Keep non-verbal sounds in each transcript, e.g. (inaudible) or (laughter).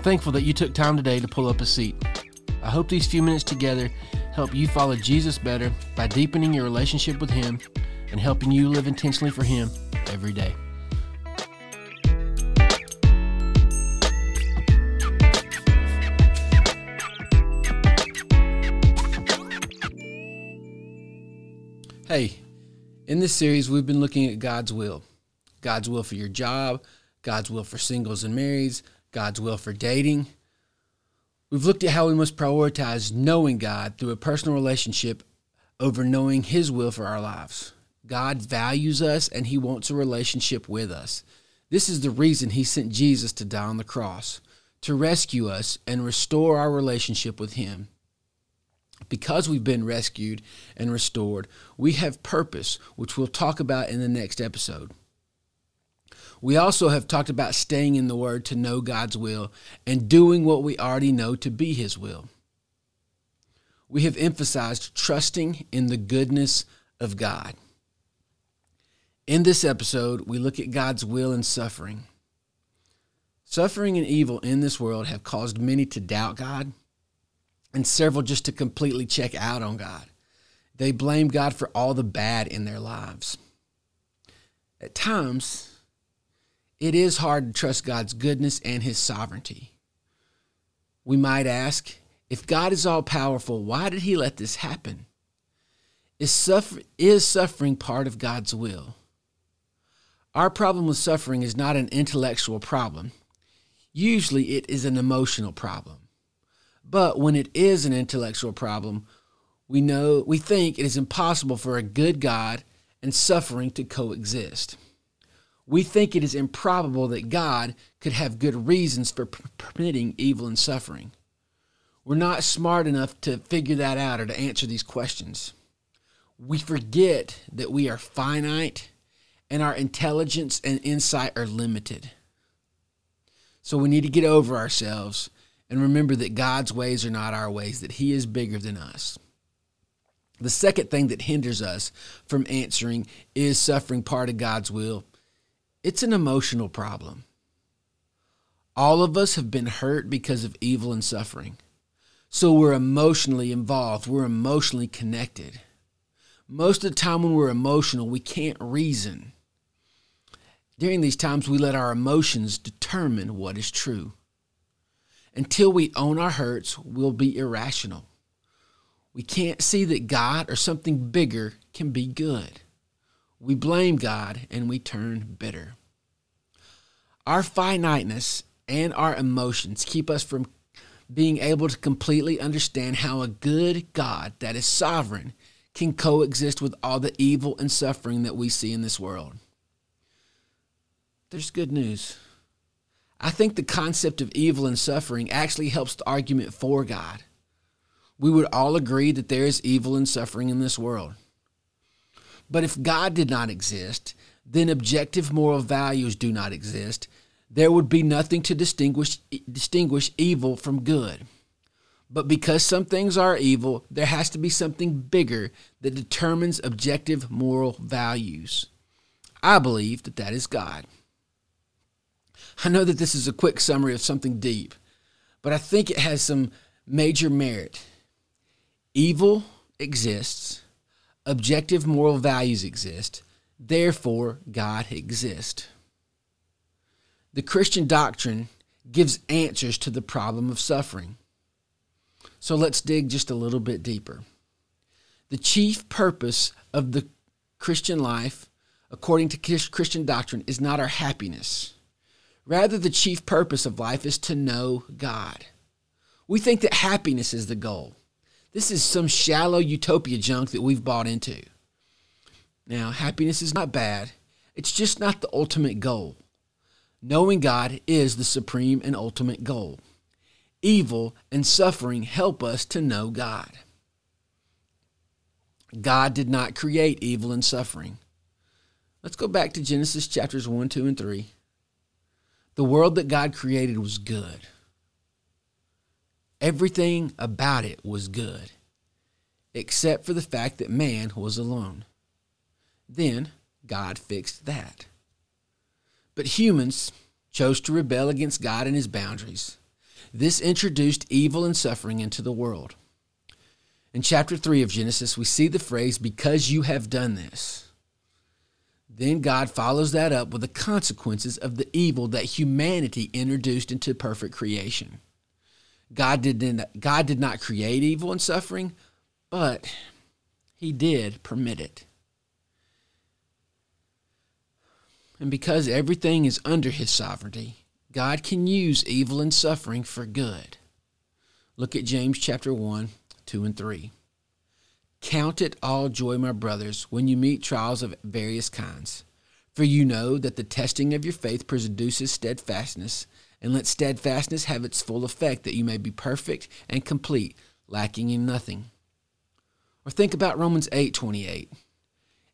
thankful that you took time today to pull up a seat. I hope these few minutes together help you follow Jesus better by deepening your relationship with Him and helping you live intentionally for Him every day. Hey, in this series, we've been looking at God's will God's will for your job, God's will for singles and marrieds, God's will for dating. We've looked at how we must prioritize knowing God through a personal relationship over knowing His will for our lives. God values us and He wants a relationship with us. This is the reason He sent Jesus to die on the cross, to rescue us and restore our relationship with Him because we've been rescued and restored, we have purpose, which we'll talk about in the next episode. We also have talked about staying in the Word to know God's will and doing what we already know to be His will. We have emphasized trusting in the goodness of God. In this episode, we look at God's will and suffering. Suffering and evil in this world have caused many to doubt God and several just to completely check out on God. They blame God for all the bad in their lives. At times, it is hard to trust God's goodness and his sovereignty. We might ask, if God is all powerful, why did he let this happen? Is, suffer- is suffering part of God's will? Our problem with suffering is not an intellectual problem. Usually, it is an emotional problem. But when it is an intellectual problem, we know we think it is impossible for a good God and suffering to coexist. We think it is improbable that God could have good reasons for permitting evil and suffering. We're not smart enough to figure that out or to answer these questions. We forget that we are finite and our intelligence and insight are limited. So we need to get over ourselves and remember that God's ways are not our ways, that He is bigger than us. The second thing that hinders us from answering is suffering part of God's will. It's an emotional problem. All of us have been hurt because of evil and suffering. So we're emotionally involved, we're emotionally connected. Most of the time, when we're emotional, we can't reason. During these times, we let our emotions determine what is true. Until we own our hurts, we'll be irrational. We can't see that God or something bigger can be good. We blame God and we turn bitter. Our finiteness and our emotions keep us from being able to completely understand how a good God that is sovereign can coexist with all the evil and suffering that we see in this world. There's good news. I think the concept of evil and suffering actually helps the argument for God. We would all agree that there is evil and suffering in this world. But if God did not exist, then objective moral values do not exist. There would be nothing to distinguish, distinguish evil from good. But because some things are evil, there has to be something bigger that determines objective moral values. I believe that that is God. I know that this is a quick summary of something deep, but I think it has some major merit. Evil exists, objective moral values exist, therefore, God exists. The Christian doctrine gives answers to the problem of suffering. So let's dig just a little bit deeper. The chief purpose of the Christian life, according to Christian doctrine, is not our happiness. Rather, the chief purpose of life is to know God. We think that happiness is the goal. This is some shallow utopia junk that we've bought into. Now, happiness is not bad, it's just not the ultimate goal. Knowing God is the supreme and ultimate goal. Evil and suffering help us to know God. God did not create evil and suffering. Let's go back to Genesis chapters 1, 2, and 3. The world that God created was good. Everything about it was good, except for the fact that man was alone. Then God fixed that. But humans chose to rebel against God and his boundaries. This introduced evil and suffering into the world. In chapter 3 of Genesis, we see the phrase, because you have done this. Then God follows that up with the consequences of the evil that humanity introduced into perfect creation. God did, not, God did not create evil and suffering, but He did permit it. And because everything is under His sovereignty, God can use evil and suffering for good. Look at James chapter 1, 2 and 3. Count it all joy, my brothers, when you meet trials of various kinds. For you know that the testing of your faith produces steadfastness, and let steadfastness have its full effect, that you may be perfect and complete, lacking in nothing. Or think about Romans 8 28.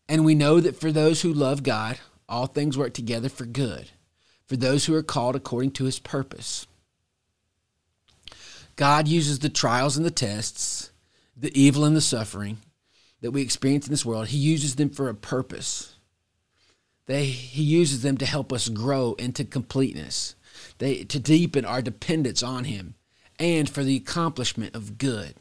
And we know that for those who love God, all things work together for good, for those who are called according to his purpose. God uses the trials and the tests, the evil and the suffering that we experience in this world, he uses them for a purpose. They, he uses them to help us grow into completeness, they, to deepen our dependence on him, and for the accomplishment of good.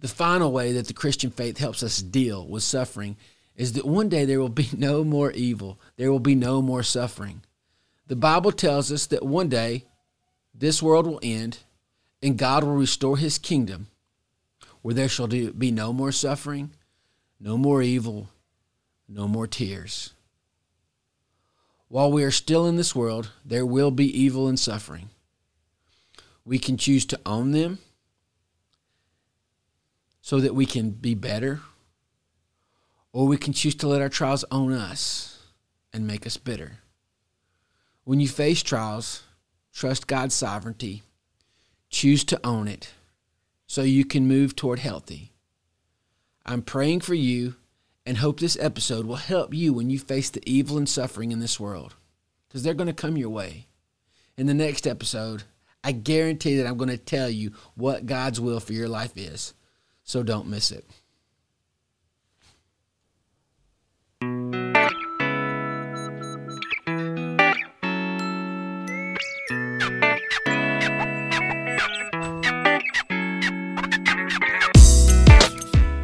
The final way that the Christian faith helps us deal with suffering is that one day there will be (laughs) no more evil, there will be no more suffering. The Bible tells us that one day this world will end and God will restore his kingdom where there shall be no more suffering, no more evil, no more tears. While we are still in this world, there will be evil and suffering. We can choose to own them so that we can be better, or we can choose to let our trials own us and make us bitter. When you face trials, trust God's sovereignty, choose to own it so you can move toward healthy. I'm praying for you and hope this episode will help you when you face the evil and suffering in this world because they're going to come your way. In the next episode, I guarantee that I'm going to tell you what God's will for your life is. So don't miss it.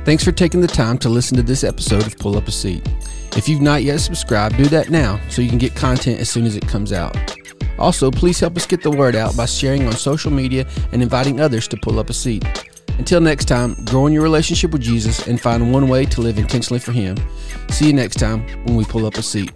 Thanks for taking the time to listen to this episode of Pull Up a Seat. If you've not yet subscribed, do that now so you can get content as soon as it comes out. Also, please help us get the word out by sharing on social media and inviting others to pull up a seat. Until next time, grow in your relationship with Jesus and find one way to live intentionally for Him. See you next time when we pull up a seat.